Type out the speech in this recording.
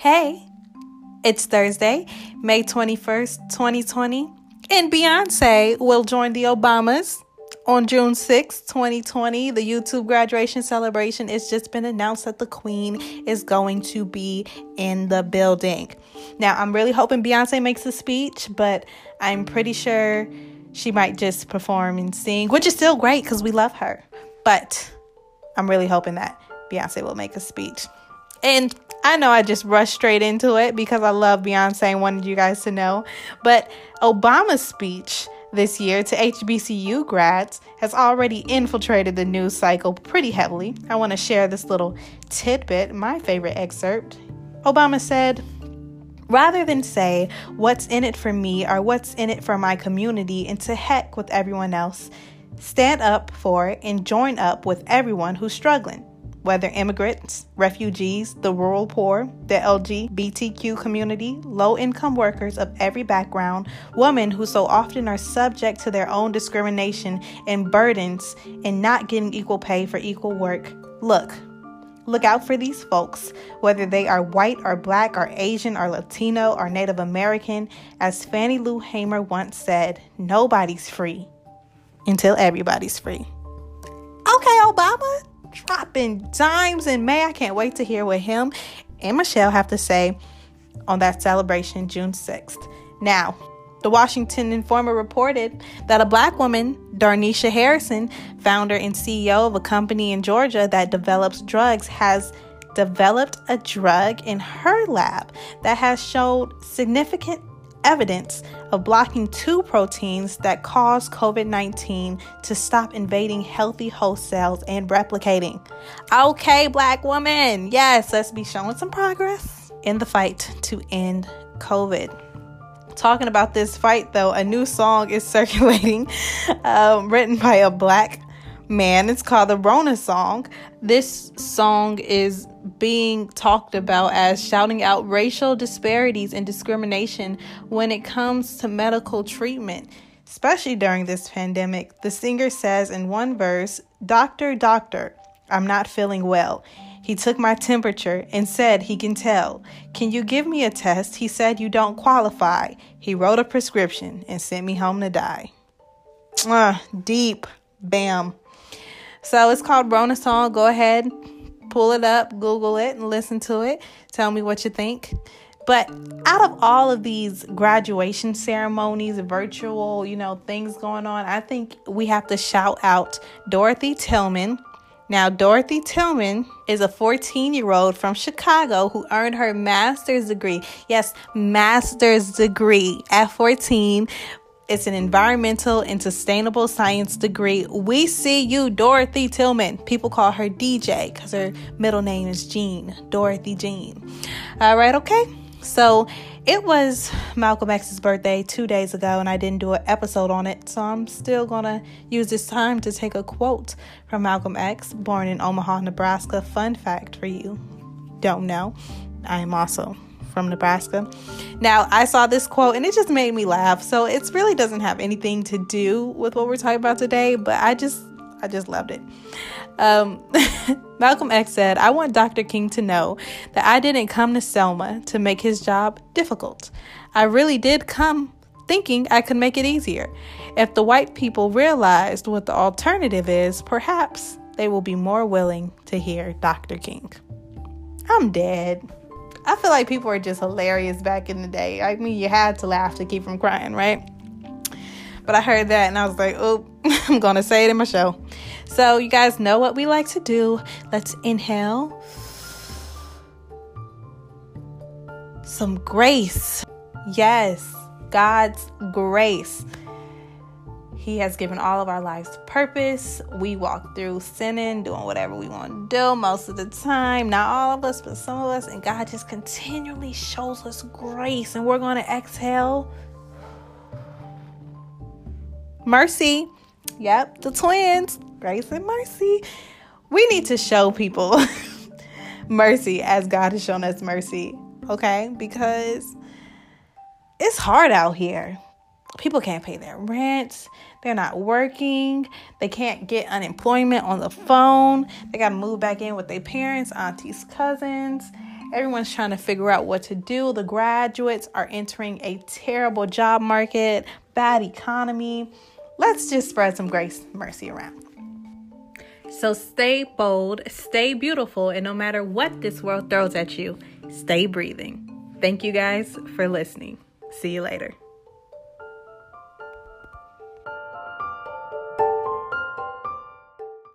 Hey, it's Thursday, May 21st, 2020, and Beyonce will join the Obamas on June 6, 2020. The YouTube graduation celebration. has just been announced that the Queen is going to be in the building. Now, I'm really hoping Beyonce makes a speech, but I'm pretty sure she might just perform and sing, which is still great because we love her. But I'm really hoping that Beyonce will make a speech. And I know I just rushed straight into it because I love Beyonce and wanted you guys to know. But Obama's speech this year to HBCU grads has already infiltrated the news cycle pretty heavily. I want to share this little tidbit, my favorite excerpt. Obama said, Rather than say, what's in it for me or what's in it for my community, and to heck with everyone else, stand up for it and join up with everyone who's struggling whether immigrants, refugees, the rural poor, the LGBTQ community, low income workers of every background, women who so often are subject to their own discrimination and burdens in not getting equal pay for equal work. Look, Look out for these folks, whether they are white or black or Asian or Latino or Native American. As Fannie Lou Hamer once said, nobody's free until everybody's free. Okay, Obama, dropping dimes in May. I can't wait to hear what him and Michelle have to say on that celebration June 6th. Now, the Washington Informer reported that a black woman, Darnisha Harrison, founder and CEO of a company in Georgia that develops drugs, has developed a drug in her lab that has showed significant evidence of blocking two proteins that cause COVID 19 to stop invading healthy host cells and replicating. Okay, black woman, yes, let's be showing some progress in the fight to end COVID. Talking about this fight, though, a new song is circulating, um, written by a black man. It's called the Rona Song. This song is being talked about as shouting out racial disparities and discrimination when it comes to medical treatment, especially during this pandemic. The singer says in one verse, Doctor, doctor, I'm not feeling well. He took my temperature and said he can tell. Can you give me a test? He said you don't qualify. He wrote a prescription and sent me home to die. Ah, deep. Bam. So it's called Rona Song. Go ahead, pull it up, Google it, and listen to it. Tell me what you think. But out of all of these graduation ceremonies, virtual, you know, things going on, I think we have to shout out Dorothy Tillman. Now, Dorothy Tillman is a 14 year old from Chicago who earned her master's degree. Yes, master's degree at 14 it's an environmental and sustainable science degree. We see you, Dorothy Tillman. People call her DJ because her middle name is Jean, Dorothy Jean. All right, okay. So it was Malcolm X's birthday two days ago, and I didn't do an episode on it. So I'm still gonna use this time to take a quote from Malcolm X, born in Omaha, Nebraska. Fun fact for you don't know, I am also from Nebraska. Now, I saw this quote and it just made me laugh. So it really doesn't have anything to do with what we're talking about today, but I just I just loved it. Um, Malcolm X said, I want Dr. King to know that I didn't come to Selma to make his job difficult. I really did come thinking I could make it easier. If the white people realized what the alternative is, perhaps they will be more willing to hear Dr. King. I'm dead. I feel like people were just hilarious back in the day. I mean, you had to laugh to keep from crying, right? But I heard that and I was like, oh, I'm going to say it in my show. So, you guys know what we like to do. Let's inhale some grace. Yes, God's grace. He has given all of our lives purpose. We walk through sinning, doing whatever we want to do most of the time. Not all of us, but some of us. And God just continually shows us grace. And we're going to exhale mercy. Yep, the twins, grace and mercy. We need to show people mercy as God has shown us mercy, okay? Because it's hard out here. People can't pay their rent. They're not working. They can't get unemployment on the phone. They got to move back in with their parents, aunties, cousins. Everyone's trying to figure out what to do. The graduates are entering a terrible job market, bad economy. Let's just spread some grace, mercy around. So stay bold, stay beautiful, and no matter what this world throws at you, stay breathing. Thank you guys for listening. See you later.